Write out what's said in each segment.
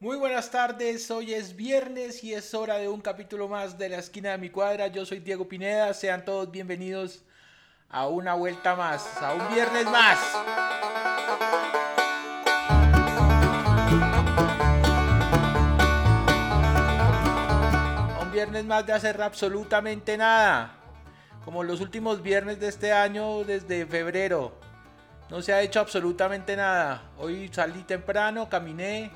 Muy buenas tardes, hoy es viernes y es hora de un capítulo más de la esquina de mi cuadra. Yo soy Diego Pineda, sean todos bienvenidos a una vuelta más, a un viernes más. Un viernes más de hacer absolutamente nada, como los últimos viernes de este año desde febrero. No se ha hecho absolutamente nada. Hoy salí temprano, caminé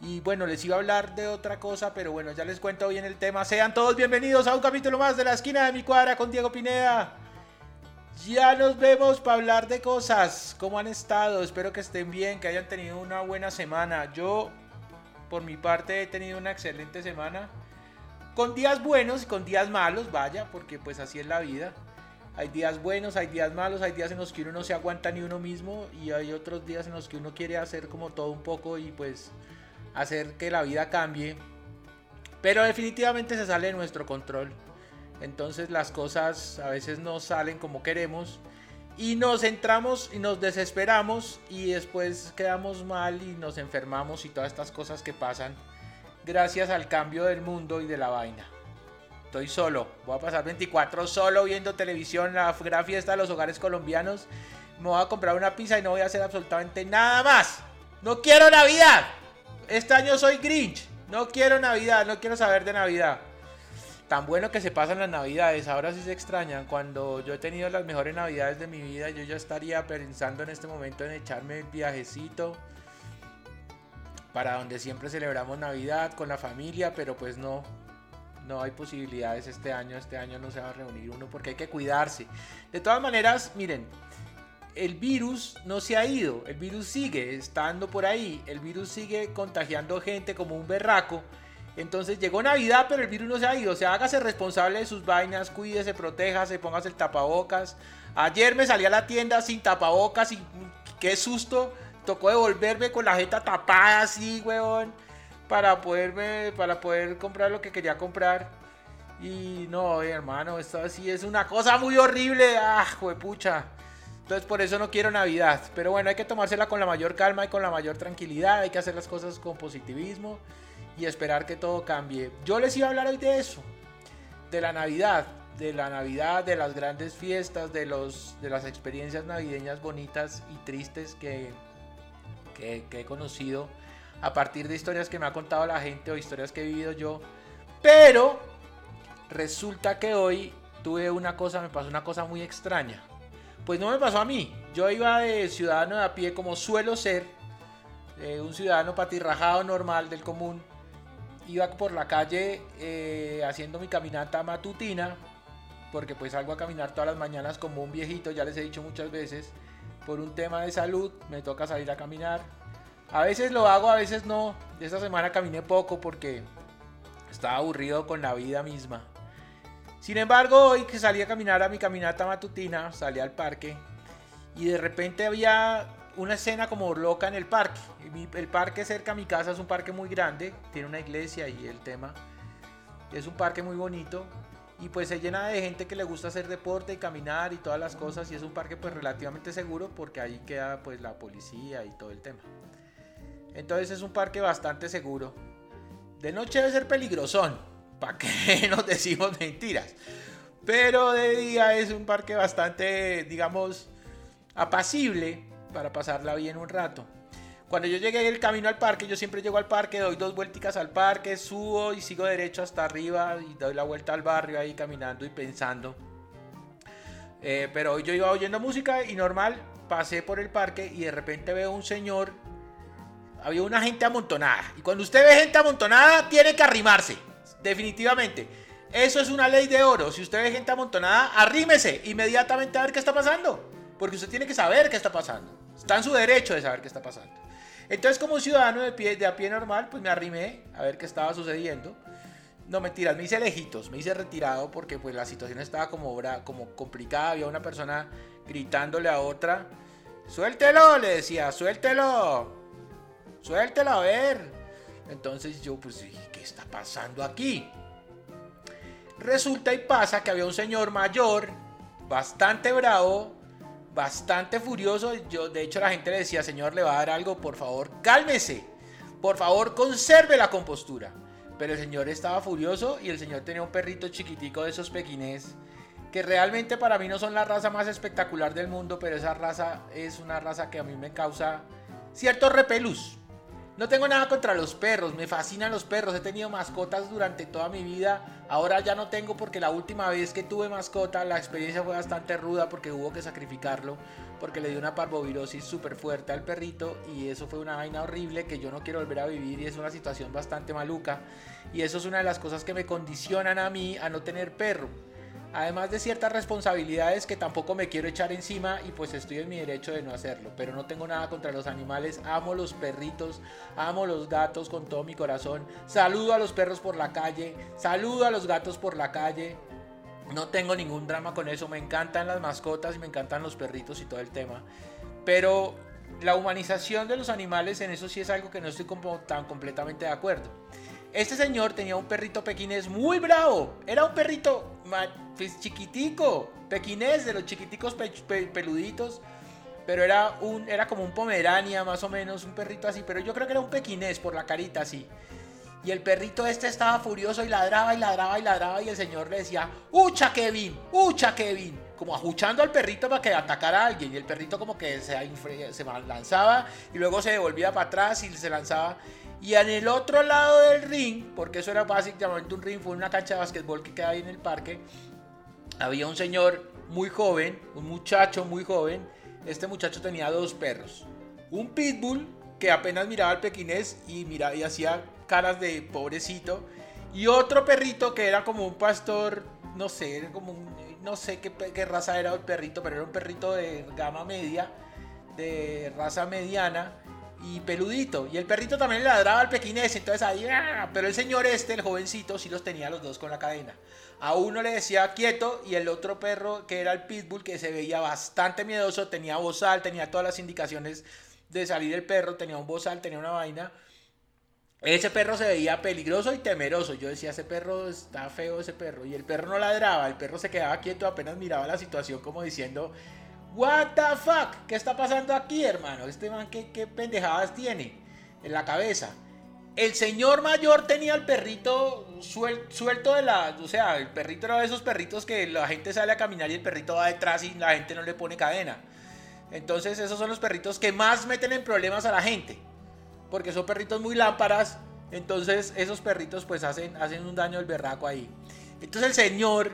y bueno, les iba a hablar de otra cosa, pero bueno, ya les cuento bien el tema. Sean todos bienvenidos a un capítulo más de la esquina de mi cuadra con Diego Pineda. Ya nos vemos para hablar de cosas. ¿Cómo han estado? Espero que estén bien, que hayan tenido una buena semana. Yo, por mi parte, he tenido una excelente semana. Con días buenos y con días malos, vaya, porque pues así es la vida. Hay días buenos, hay días malos, hay días en los que uno no se aguanta ni uno mismo y hay otros días en los que uno quiere hacer como todo un poco y pues hacer que la vida cambie. Pero definitivamente se sale de nuestro control. Entonces las cosas a veces no salen como queremos y nos entramos y nos desesperamos y después quedamos mal y nos enfermamos y todas estas cosas que pasan gracias al cambio del mundo y de la vaina. Estoy solo. Voy a pasar 24 solo viendo televisión, la gran fiesta de los hogares colombianos. Me voy a comprar una pizza y no voy a hacer absolutamente nada más. No quiero Navidad. Este año soy Grinch. No quiero Navidad, no quiero saber de Navidad. Tan bueno que se pasan las Navidades, ahora sí se extrañan. Cuando yo he tenido las mejores Navidades de mi vida, yo ya estaría pensando en este momento en echarme el viajecito para donde siempre celebramos Navidad con la familia, pero pues no, no hay posibilidades este año, este año no se va a reunir uno porque hay que cuidarse. De todas maneras, miren, el virus no se ha ido, el virus sigue estando por ahí, el virus sigue contagiando gente como un berraco. Entonces llegó Navidad, pero el virus no se ha ido. O sea, hágase responsable de sus vainas, cuídese, protéjase, póngase el tapabocas. Ayer me salí a la tienda sin tapabocas y qué susto. Tocó devolverme con la jeta tapada así, weón para poderme, para poder comprar lo que quería comprar. Y no, hermano, esto así es una cosa muy horrible. Ah, pucha. Entonces por eso no quiero Navidad. Pero bueno, hay que tomársela con la mayor calma y con la mayor tranquilidad. Hay que hacer las cosas con positivismo y esperar que todo cambie. Yo les iba a hablar hoy de eso. De la Navidad. De la Navidad, de las grandes fiestas, de, los, de las experiencias navideñas bonitas y tristes que, que, que he conocido a partir de historias que me ha contado la gente o historias que he vivido yo. Pero resulta que hoy tuve una cosa, me pasó una cosa muy extraña. Pues no me pasó a mí. Yo iba de ciudadano de a pie como suelo ser, eh, un ciudadano patirrajado normal del común. Iba por la calle eh, haciendo mi caminata matutina, porque pues salgo a caminar todas las mañanas como un viejito, ya les he dicho muchas veces. Por un tema de salud me toca salir a caminar a veces lo hago, a veces no. Esta semana caminé poco porque estaba aburrido con la vida misma. Sin embargo, hoy que salí a caminar a mi caminata matutina, salí al parque y de repente había una escena como loca en el parque. El parque cerca a mi casa es un parque muy grande, tiene una iglesia y el tema. Es un parque muy bonito y pues se llena de gente que le gusta hacer deporte y caminar y todas las cosas y es un parque pues relativamente seguro porque ahí queda pues la policía y todo el tema. Entonces es un parque bastante seguro. De noche debe ser peligrosón. ¿Para qué nos decimos mentiras? Pero de día es un parque bastante, digamos, apacible para pasarla bien un rato. Cuando yo llegué el camino al parque, yo siempre llego al parque, doy dos vuelticas al parque, subo y sigo derecho hasta arriba y doy la vuelta al barrio ahí caminando y pensando. Eh, pero hoy yo iba oyendo música y normal, pasé por el parque y de repente veo un señor había una gente amontonada. Y cuando usted ve gente amontonada, tiene que arrimarse. Definitivamente. Eso es una ley de oro. Si usted ve gente amontonada, arrímese inmediatamente a ver qué está pasando. Porque usted tiene que saber qué está pasando. Está en su derecho de saber qué está pasando. Entonces, como ciudadano de, pie, de a pie normal, pues me arrimé a ver qué estaba sucediendo. No mentiras, me hice lejitos, me hice retirado porque pues la situación estaba como, como complicada. Había una persona gritándole a otra. Suéltelo, le decía, suéltelo suéltela a ver. Entonces yo pues dije, ¿qué está pasando aquí? Resulta y pasa que había un señor mayor, bastante bravo, bastante furioso. Yo, de hecho, la gente le decía, señor, le va a dar algo, por favor, cálmese. Por favor, conserve la compostura. Pero el señor estaba furioso y el señor tenía un perrito chiquitico de esos pequinés que realmente para mí no son la raza más espectacular del mundo, pero esa raza es una raza que a mí me causa cierto repelús. No tengo nada contra los perros, me fascinan los perros, he tenido mascotas durante toda mi vida, ahora ya no tengo porque la última vez que tuve mascota la experiencia fue bastante ruda porque hubo que sacrificarlo, porque le dio una parvovirosis súper fuerte al perrito y eso fue una vaina horrible que yo no quiero volver a vivir y es una situación bastante maluca. Y eso es una de las cosas que me condicionan a mí a no tener perro además de ciertas responsabilidades que tampoco me quiero echar encima y pues estoy en mi derecho de no hacerlo, pero no tengo nada contra los animales, amo los perritos, amo los gatos con todo mi corazón, saludo a los perros por la calle, saludo a los gatos por la calle, no tengo ningún drama con eso, me encantan las mascotas y me encantan los perritos y todo el tema, pero la humanización de los animales en eso sí es algo que no estoy tan completamente de acuerdo. Este señor tenía un perrito pequinés muy bravo. Era un perrito pues, chiquitico, pequinés, de los chiquiticos peluditos. Pero era, un, era como un pomerania, más o menos, un perrito así. Pero yo creo que era un pequinés por la carita así. Y el perrito este estaba furioso y ladraba y ladraba y ladraba. Y el señor le decía, ¡Ucha Kevin! ¡Ucha Kevin! Como ajuchando al perrito para que atacara a alguien. Y el perrito como que se, se lanzaba y luego se devolvía para atrás y se lanzaba. Y en el otro lado del ring, porque eso era básicamente un ring, fue una cancha de básquetbol que queda ahí en el parque, había un señor muy joven, un muchacho muy joven. Este muchacho tenía dos perros. Un pitbull que apenas miraba al pequinés y, miraba, y hacía caras de pobrecito. Y otro perrito que era como un pastor, no sé, como no sé qué, qué raza era el perrito, pero era un perrito de gama media, de raza mediana y peludito. Y el perrito también le ladraba al pequinés, entonces ahí, ¡ah! pero el señor este, el jovencito, sí los tenía los dos con la cadena. A uno le decía quieto y el otro perro, que era el pitbull, que se veía bastante miedoso, tenía bozal, tenía todas las indicaciones de salir el perro, tenía un bozal, tenía una vaina. Ese perro se veía peligroso y temeroso. Yo decía, ese perro está feo, ese perro. Y el perro no ladraba, el perro se quedaba quieto, apenas miraba la situación como diciendo, What the fuck? ¿Qué está pasando aquí, hermano? Este man, ¿qué, pendejadas tiene en la cabeza? El señor mayor tenía el perrito suelto de la... O sea, el perrito era de esos perritos que la gente sale a caminar y el perrito va detrás y la gente no le pone cadena. Entonces esos son los perritos que más meten en problemas a la gente. Porque son perritos muy lámparas. Entonces esos perritos pues hacen, hacen un daño al berraco ahí. Entonces el señor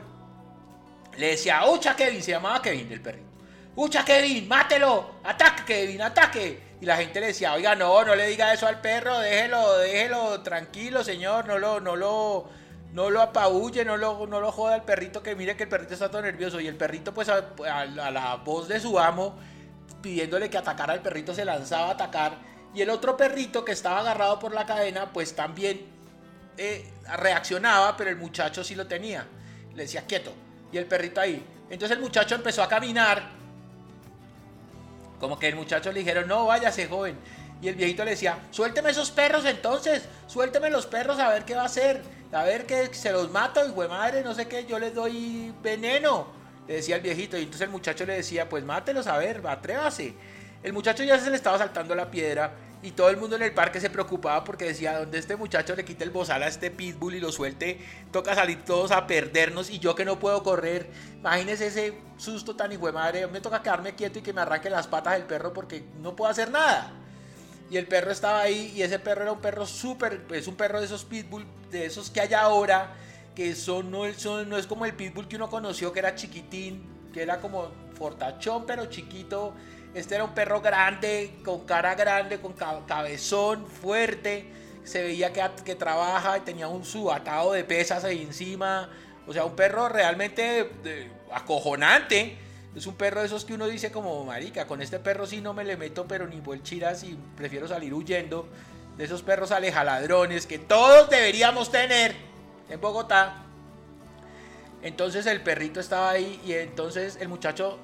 le decía, ¡Ucha Kevin! Se llamaba Kevin del perrito. ¡Ucha Kevin! ¡Mátelo! ¡Ataque Kevin! ¡Ataque! Y la gente le decía, oiga, no, no le diga eso al perro, déjelo, déjelo, tranquilo, señor, no lo, no lo, no lo apabulle, no lo, no lo joda al perrito, que mire que el perrito está todo nervioso. Y el perrito, pues a, la voz de su amo, pidiéndole que atacara al perrito, se lanzaba a atacar. Y el otro perrito que estaba agarrado por la cadena, pues también eh, reaccionaba, pero el muchacho sí lo tenía. Le decía, quieto. Y el perrito ahí. Entonces el muchacho empezó a caminar como que el muchacho le dijeron, no, váyase, joven. Y el viejito le decía, suélteme esos perros entonces, suélteme los perros a ver qué va a hacer. A ver que se los mato, hijo de madre, no sé qué, yo les doy veneno. Le decía el viejito. Y entonces el muchacho le decía, pues mátelos a ver, atrévase. El muchacho ya se le estaba saltando la piedra y todo el mundo en el parque se preocupaba porque decía, donde este muchacho le quite el bozal a este pitbull y lo suelte, toca salir todos a perdernos y yo que no puedo correr. Imagínese ese susto tan hijo de madre, me toca quedarme quieto y que me arranque las patas del perro porque no puedo hacer nada. Y el perro estaba ahí y ese perro era un perro súper, es un perro de esos pitbull, de esos que hay ahora, que son no, son, no es como el pitbull que uno conoció que era chiquitín, que era como fortachón pero chiquito este era un perro grande, con cara grande, con cabezón fuerte. Se veía que, que trabaja y tenía un su atado de pesas ahí encima. O sea, un perro realmente acojonante. Es un perro de esos que uno dice como, marica, con este perro sí no me le meto, pero ni vuelchiras y prefiero salir huyendo. De esos perros alejaladrones que todos deberíamos tener en Bogotá. Entonces el perrito estaba ahí y entonces el muchacho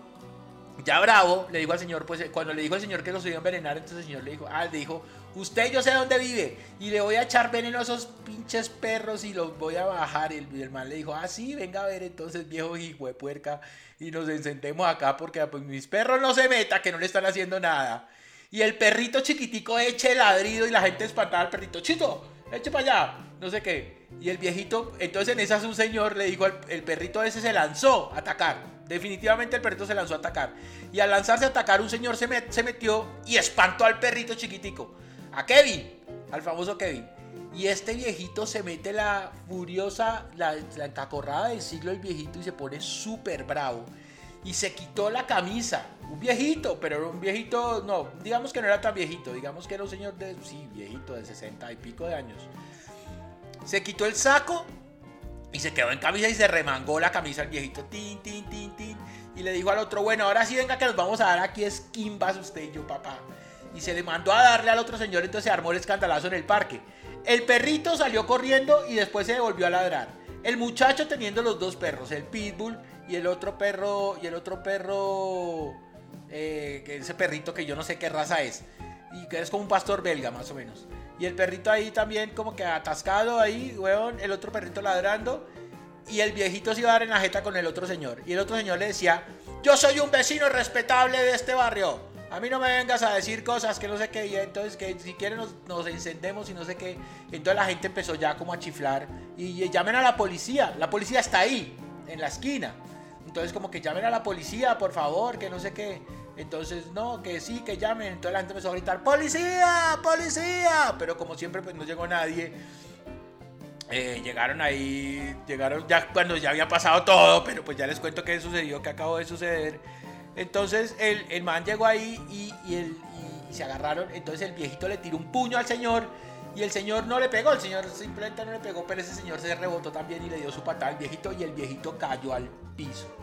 ya bravo, le dijo al señor, pues cuando le dijo al señor que los iba a envenenar, entonces el señor le dijo, ah, le dijo, usted yo sé dónde vive y le voy a echar veneno a esos pinches perros y los voy a bajar. Y el, man le dijo, ah, sí, venga a ver entonces, viejo hijo de puerca, y nos encendemos acá porque pues mis perros no se meta, que no le están haciendo nada. Y el perrito chiquitico eche el ladrido y la gente espantada al perrito, chito, eche para allá, no sé qué. Y el viejito, entonces en esas un señor le dijo, al, el perrito ese se lanzó a atacar. Definitivamente el perrito se lanzó a atacar. Y al lanzarse a atacar, un señor se, metió y espantó al perrito chiquitico. A Kevin, al famoso Kevin. Y este viejito se mete la furiosa, la, la del siglo el viejito y se pone súper bravo. Y se quitó la camisa. Un viejito, pero un viejito, no, digamos que no era tan viejito, digamos que era un señor de, sí, viejito, de 60 y pico de años. Se quitó el saco y se quedó en camisa y se remangó la camisa al viejito, tin, tin, tin, tin. Y le dijo al otro, bueno, ahora sí venga que nos vamos a dar aquí esquimbas usted y yo, papá. Y se le mandó a darle al otro señor, entonces se armó el escandalazo en el parque. El perrito salió corriendo y después se volvió a ladrar. El muchacho teniendo los dos perros, el pitbull y el otro perro, y el otro perro, eh, ese perrito que yo no sé qué raza es, y que es como un pastor belga más o menos. Y el perrito ahí también como que atascado ahí, weón, el otro perrito ladrando. Y el viejito se iba a dar en la jeta con el otro señor. Y el otro señor le decía, yo soy un vecino respetable de este barrio. A mí no me vengas a decir cosas que no sé qué. Y entonces que si quieren nos, nos encendemos y no sé qué. Entonces la gente empezó ya como a chiflar. Y llamen a la policía. La policía está ahí, en la esquina. Entonces como que llamen a la policía, por favor, que no sé qué. Entonces, no, que sí, que llamen. Entonces la gente empezó a gritar, ¡Policía! ¡Policía! Pero como siempre, pues no llegó nadie. Eh, llegaron ahí, llegaron ya cuando ya había pasado todo, pero pues ya les cuento qué sucedió, qué acabó de suceder. Entonces el, el man llegó ahí y, y, el, y, se agarraron. Entonces el viejito le tiró un puño al señor y el señor no le pegó. El señor simplemente no le pegó, pero ese señor se rebotó también y le dio su patada al viejito y el viejito cayó al piso.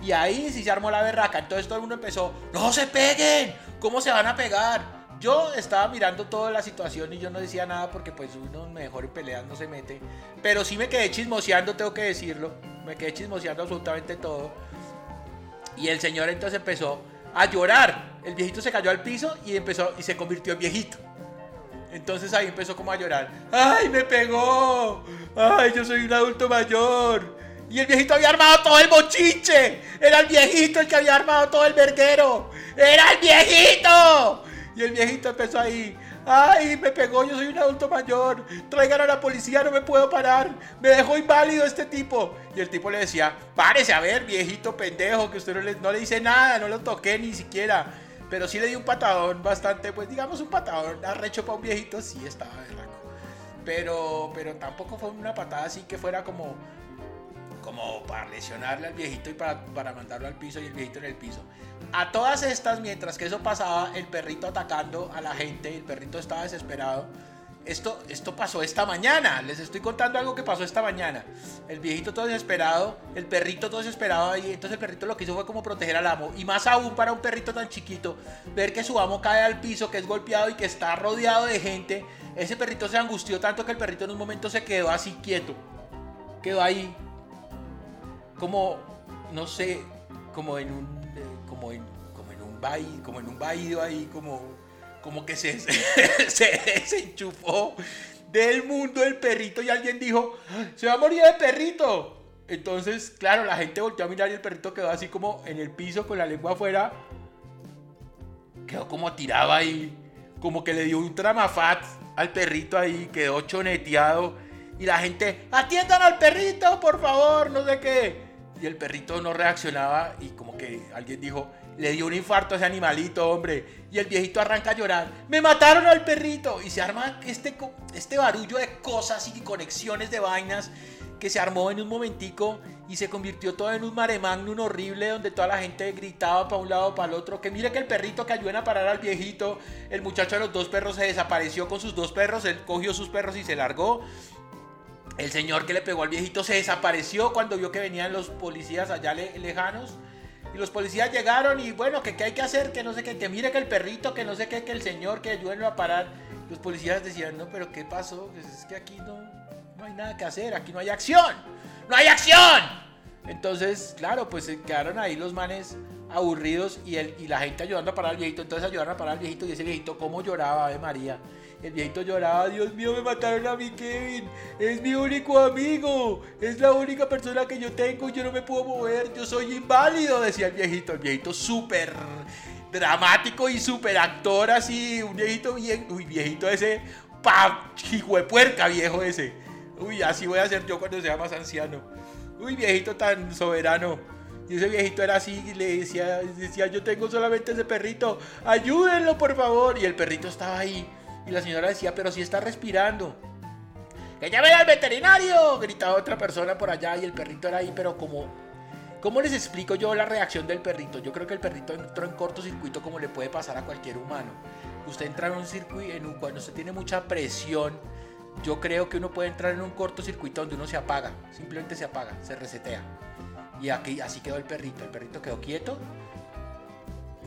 Y ahí sí se armó la berraca. Entonces todo el mundo empezó, no se peguen, ¿cómo se van a pegar? Yo estaba mirando toda la situación y yo no decía nada porque pues uno mejor en peleas no se mete. Pero sí me quedé chismoseando, tengo que decirlo. Me quedé chismoseando absolutamente todo. Y el señor entonces empezó a llorar. El viejito se cayó al piso y empezó y se convirtió en viejito. Entonces ahí empezó como a llorar. ¡Ay, me pegó! ¡Ay, yo soy un adulto mayor! Y el viejito había armado todo el bochinche. Era el viejito el que había armado todo el verguero. ¡Era el viejito! Y el viejito empezó ahí. ¡Ay, me pegó! Yo soy un adulto mayor. Traigan a la policía, no me puedo parar. Me dejó inválido este tipo. Y el tipo le decía, párese a ver, viejito pendejo, que usted no le, no le dice nada, no lo toqué ni siquiera. Pero sí le di un patadón bastante, pues digamos un patadón arrecho para un viejito, sí estaba berraco. Pero, pero tampoco fue una patada así que fuera como como para lesionarle al viejito y para, para, mandarlo al piso y el viejito en el piso. A todas estas, mientras que eso pasaba, el perrito atacando a la gente, el perrito estaba desesperado. Esto, esto pasó esta mañana, les estoy contando algo que pasó esta mañana. El viejito todo desesperado, el perrito todo desesperado ahí, entonces el perrito lo que hizo fue como proteger al amo. Y más aún para un perrito tan chiquito, ver que su amo cae al piso, que es golpeado y que está rodeado de gente. Ese perrito se angustió tanto que el perrito en un momento se quedó así quieto. Quedó ahí como, no sé, como en un, eh, como en, como en un vaído, como en un vaído ahí, como, como que se, se, se enchufó del mundo el perrito y alguien dijo, se va a morir el perrito. Entonces, claro, la gente volteó a mirar y el perrito quedó así como en el piso con la lengua afuera. Quedó como tirado ahí, como que le dio un tramafat al perrito ahí, quedó choneteado. Y la gente, atiendan al perrito, por favor, no sé qué y el perrito no reaccionaba y como que alguien dijo, le dio un infarto a ese animalito, hombre. Y el viejito arranca a llorar, me mataron al perrito. Y se arma este, este barullo de cosas y conexiones de vainas que se armó en un momentico y se convirtió todo en un mare magnum horrible donde toda la gente gritaba para un lado para el otro que mire que el perrito que ayudan a parar al viejito, el muchacho de los dos perros se desapareció con sus dos perros, él cogió sus perros y se largó el señor que le pegó al viejito se desapareció cuando vio que venían los policías allá lejanos. Y los policías llegaron y bueno, que qué hay que hacer, que no sé qué, que mire que el perrito, que no sé qué, que el señor, que ayúdenlo a parar. Los policías decían, no, pero ¿qué pasó? Pues es que aquí no, no hay nada que hacer, aquí no hay acción. ¡No hay acción! Entonces, claro, pues se quedaron ahí los manes aburridos y, el, y la gente ayudando a parar al viejito. Entonces ayudaron a parar al viejito y ese viejito, ¿cómo lloraba, Ave María? El viejito lloraba, Dios mío, me mataron a mi Kevin. Es mi único amigo. Es la única persona que yo tengo y yo no me puedo mover. Yo soy inválido, decía el viejito. El viejito súper dramático y super actor así, un viejito bien, uy, viejito ese, pa, puerca viejo ese. Uy, así voy a ser yo cuando sea más anciano. Uy, viejito tan soberano. Y ese viejito era así y le decía, decía, yo tengo solamente ese perrito, ayúdenlo por favor. Y el perrito estaba ahí. Y la señora decía, pero si está respirando. ¡Que llame al veterinario! Gritaba otra persona por allá y el perrito era ahí, pero como ¿Cómo les explico yo la reacción del perrito? Yo creo que el perrito entró en cortocircuito como le puede pasar a cualquier humano. Usted entra en un circuito, en un, cuando usted tiene mucha presión, yo creo que uno puede entrar en un cortocircuito donde uno se apaga, simplemente se apaga, se resetea. Y aquí así quedó el perrito, el perrito quedó quieto.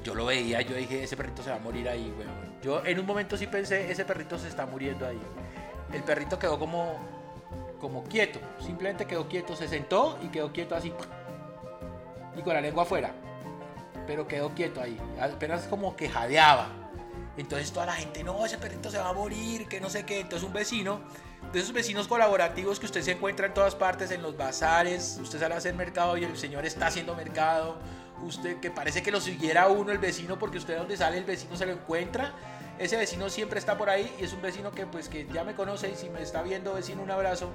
Yo lo veía, yo dije, ese perrito se va a morir ahí, weón. Yo en un momento sí pensé, ese perrito se está muriendo ahí. El perrito quedó como, como quieto, simplemente quedó quieto, se sentó y quedó quieto así y con la lengua afuera. Pero quedó quieto ahí, apenas como que jadeaba. Entonces toda la gente, no, ese perrito se va a morir, que no sé qué. Entonces un vecino, de esos vecinos colaborativos que usted se encuentra en todas partes, en los bazares, usted sale a hacer mercado y el señor está haciendo mercado, usted que parece que lo siguiera uno el vecino porque usted donde sale el vecino se lo encuentra. Ese vecino siempre está por ahí y es un vecino que pues que ya me conoce y si me está viendo vecino un abrazo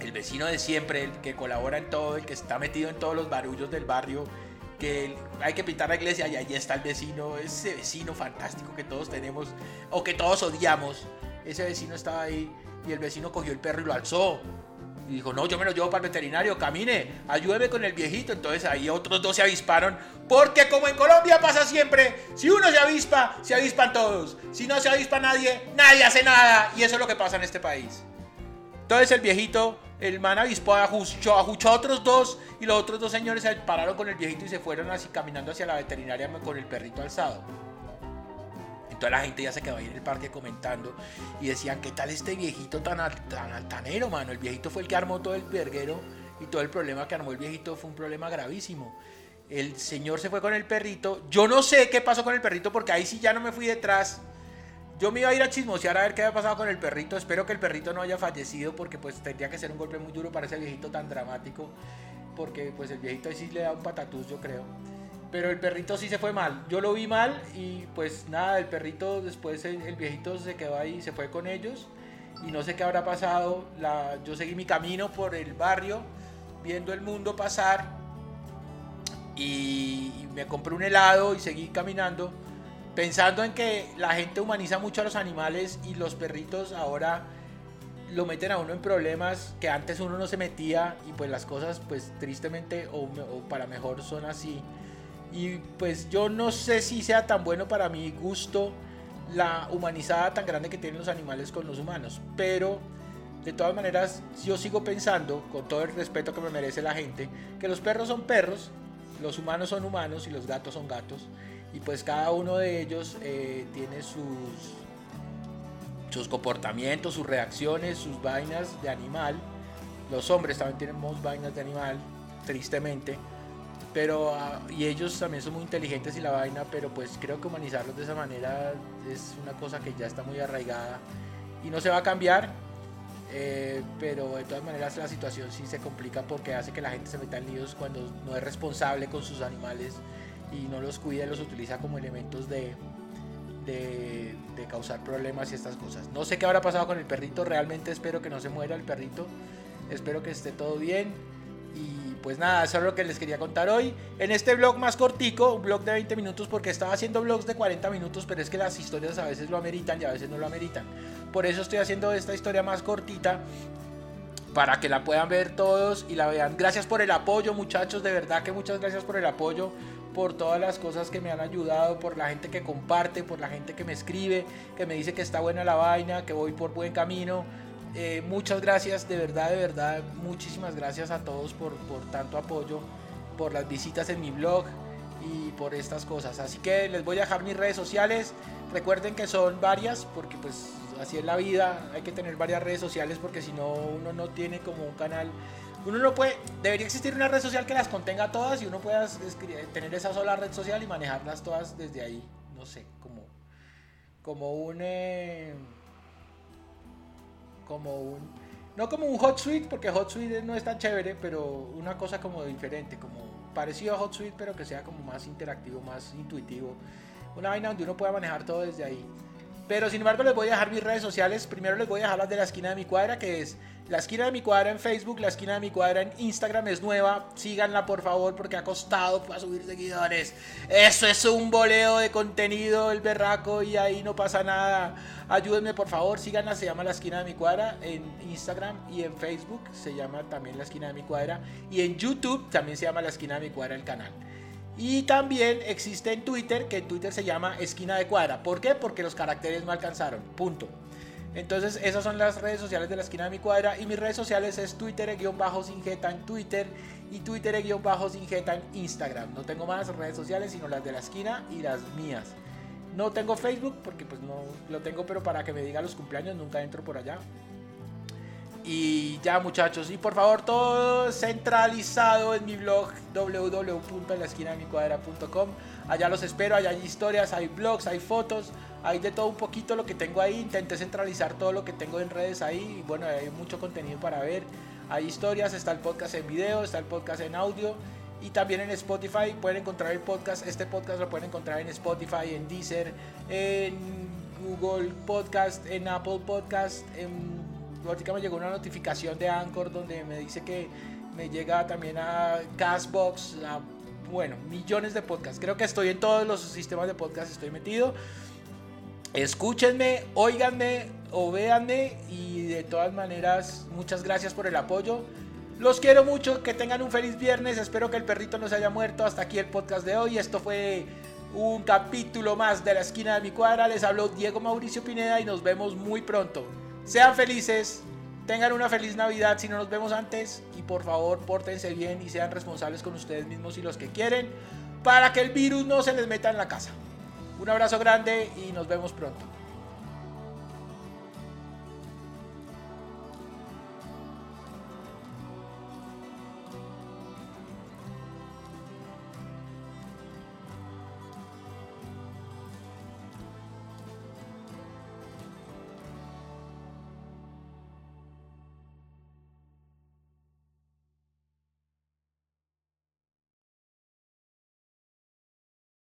el vecino de siempre, el que colabora en todo, el que está metido en todos los barullos del barrio, que hay que pintar la iglesia y allí está el vecino, ese vecino fantástico que todos tenemos o que todos odiamos. Ese vecino estaba ahí y el vecino cogió el perro y lo alzó. Y dijo, no, yo me lo llevo para el veterinario, camine, ayúdeme con el viejito. Entonces ahí otros dos se avisparon. Porque como en Colombia pasa siempre, si uno se avispa, se avispan todos. Si no se avispa nadie, nadie hace nada. Y eso es lo que pasa en este país. Entonces el viejito el man avispó, ajuchó, a otros dos y los otros dos señores se pararon con el viejito y se fueron así caminando hacia la veterinaria con el perrito alzado. Entonces la gente ya se quedó ahí en el parque comentando y decían, ¿qué tal este viejito tan, tan altanero, mano? El viejito fue el que armó todo el verguero y todo el problema que armó el viejito fue un problema gravísimo. El señor se fue con el perrito. Yo no sé qué pasó con el perrito porque ahí sí ya no me fui detrás yo me iba a ir a chismosear a ver qué había pasado con el perrito. Espero que el perrito no haya fallecido porque pues tendría que ser un golpe muy duro para ese viejito tan dramático. Porque pues el viejito ahí sí le da un patatús, yo creo. Pero el perrito sí se fue mal. Yo lo vi mal y pues nada, el perrito después el, viejito se quedó ahí, se fue con ellos. Y no sé qué habrá pasado. Yo seguí mi camino por el barrio, viendo el mundo pasar. y me compré un helado y seguí caminando pensando en que la gente humaniza mucho a los animales y los perritos ahora lo meten a uno en problemas que antes uno no se metía y pues las cosas pues tristemente o, para mejor son así. Y pues yo no sé si sea tan bueno para mi gusto la humanizada tan grande que tienen los animales con los humanos, pero de todas maneras yo sigo pensando, con todo el respeto que me merece la gente, que los perros son perros, los humanos son humanos y los gatos son gatos y pues cada uno de ellos eh, tiene sus, sus comportamientos, sus reacciones, sus vainas de animal. Los hombres también tenemos vainas de animal, tristemente. Pero, ah, y ellos también son muy inteligentes y la vaina, pero pues creo que humanizarlos de esa manera es una cosa que ya está muy arraigada y no se va a cambiar. Eh, pero de todas maneras la situación sí se complica porque hace que la gente se meta en líos cuando no es responsable con sus animales y no los cuida y los utiliza como elementos de, de, causar problemas y estas cosas. No sé qué habrá pasado con el perrito, realmente espero que no se muera el perrito, espero que esté todo bien. Y pues nada, eso es lo que les quería contar hoy. En este blog más cortico, un blog de 20 minutos, porque estaba haciendo blogs de 40 minutos, pero es que las historias a veces lo ameritan y a veces no lo ameritan. Por eso estoy haciendo esta historia más cortita para que la puedan ver todos y la vean. Gracias por el apoyo, muchachos, de verdad que muchas gracias por el apoyo por todas las cosas que me han ayudado, por la gente que comparte, por la gente que me escribe, que me dice que está buena la vaina, que voy por buen camino. Eh, muchas gracias, de verdad, de verdad, muchísimas gracias a todos por, por tanto apoyo, por las visitas en mi blog y por estas cosas. Así que les voy a dejar mis redes sociales. Recuerden que son varias, porque pues así es la vida, hay que tener varias redes sociales porque si no uno no tiene como un canal uno no puede, debería existir una red social que las contenga todas y uno pueda tener esa sola red social y manejarlas todas desde ahí, no sé, como, como un, eh, como un, no como un Hot Suite, porque Hot Suite no es tan chévere, pero una cosa como diferente, como parecido a Hot Suite, pero que sea como más interactivo, más intuitivo. Una vaina donde uno pueda manejar todo desde ahí. Pero sin embargo les voy a dejar mis redes sociales. Primero les voy a dejar las de la esquina de mi cuadra, que es la esquina de mi cuadra en Facebook, la esquina de mi cuadra en Instagram es nueva. Síganla por favor porque ha costado para subir seguidores. Eso es un boleo de contenido, el berraco, y ahí no pasa nada. Ayúdenme por favor, síganla, se llama la esquina de mi cuadra en Instagram y en Facebook se llama también la esquina de mi cuadra. Y en YouTube también se llama la esquina de mi cuadra el canal. Y también existe en Twitter, que en Twitter se llama Esquina de Cuadra. ¿Por qué? Porque los caracteres no alcanzaron. Punto. Entonces esas son las redes sociales de la Esquina de mi Cuadra. Y mis redes sociales es Twitter-Singeta en Twitter y Twitter-Singeta en Instagram. No tengo más redes sociales sino las de la esquina y las mías. No tengo Facebook porque pues no lo tengo, pero para que me diga los cumpleaños nunca entro por allá. Y ya muchachos, y por favor todo centralizado en mi blog www.lasquinademicuadra.com. Allá los espero, allá hay historias, hay blogs, hay fotos, hay de todo un poquito lo que tengo ahí. Intenté centralizar todo lo que tengo en redes ahí. Y bueno, hay mucho contenido para ver. Hay historias, está el podcast en video, está el podcast en audio. Y también en Spotify pueden encontrar el podcast. Este podcast lo pueden encontrar en Spotify, en Deezer, en Google Podcast, en Apple Podcast, en ahorita me llegó una notificación de Anchor donde me dice que me llega también a Castbox, a, bueno, millones de podcasts. Creo que estoy en todos los sistemas de podcast, estoy metido. Escúchenme, oíganme o véanme y de todas maneras, muchas gracias por el apoyo. Los quiero mucho, que tengan un feliz viernes, espero que el perrito no se haya muerto. Hasta aquí el podcast de hoy. Esto fue un capítulo más de la esquina de mi cuadra. Les habló Diego Mauricio Pineda y nos vemos muy pronto. Sean felices, tengan una feliz Navidad si no nos vemos antes y por favor pórtense bien y sean responsables con ustedes mismos y los que quieren para que el virus no se les meta en la casa. Un abrazo grande y nos vemos pronto.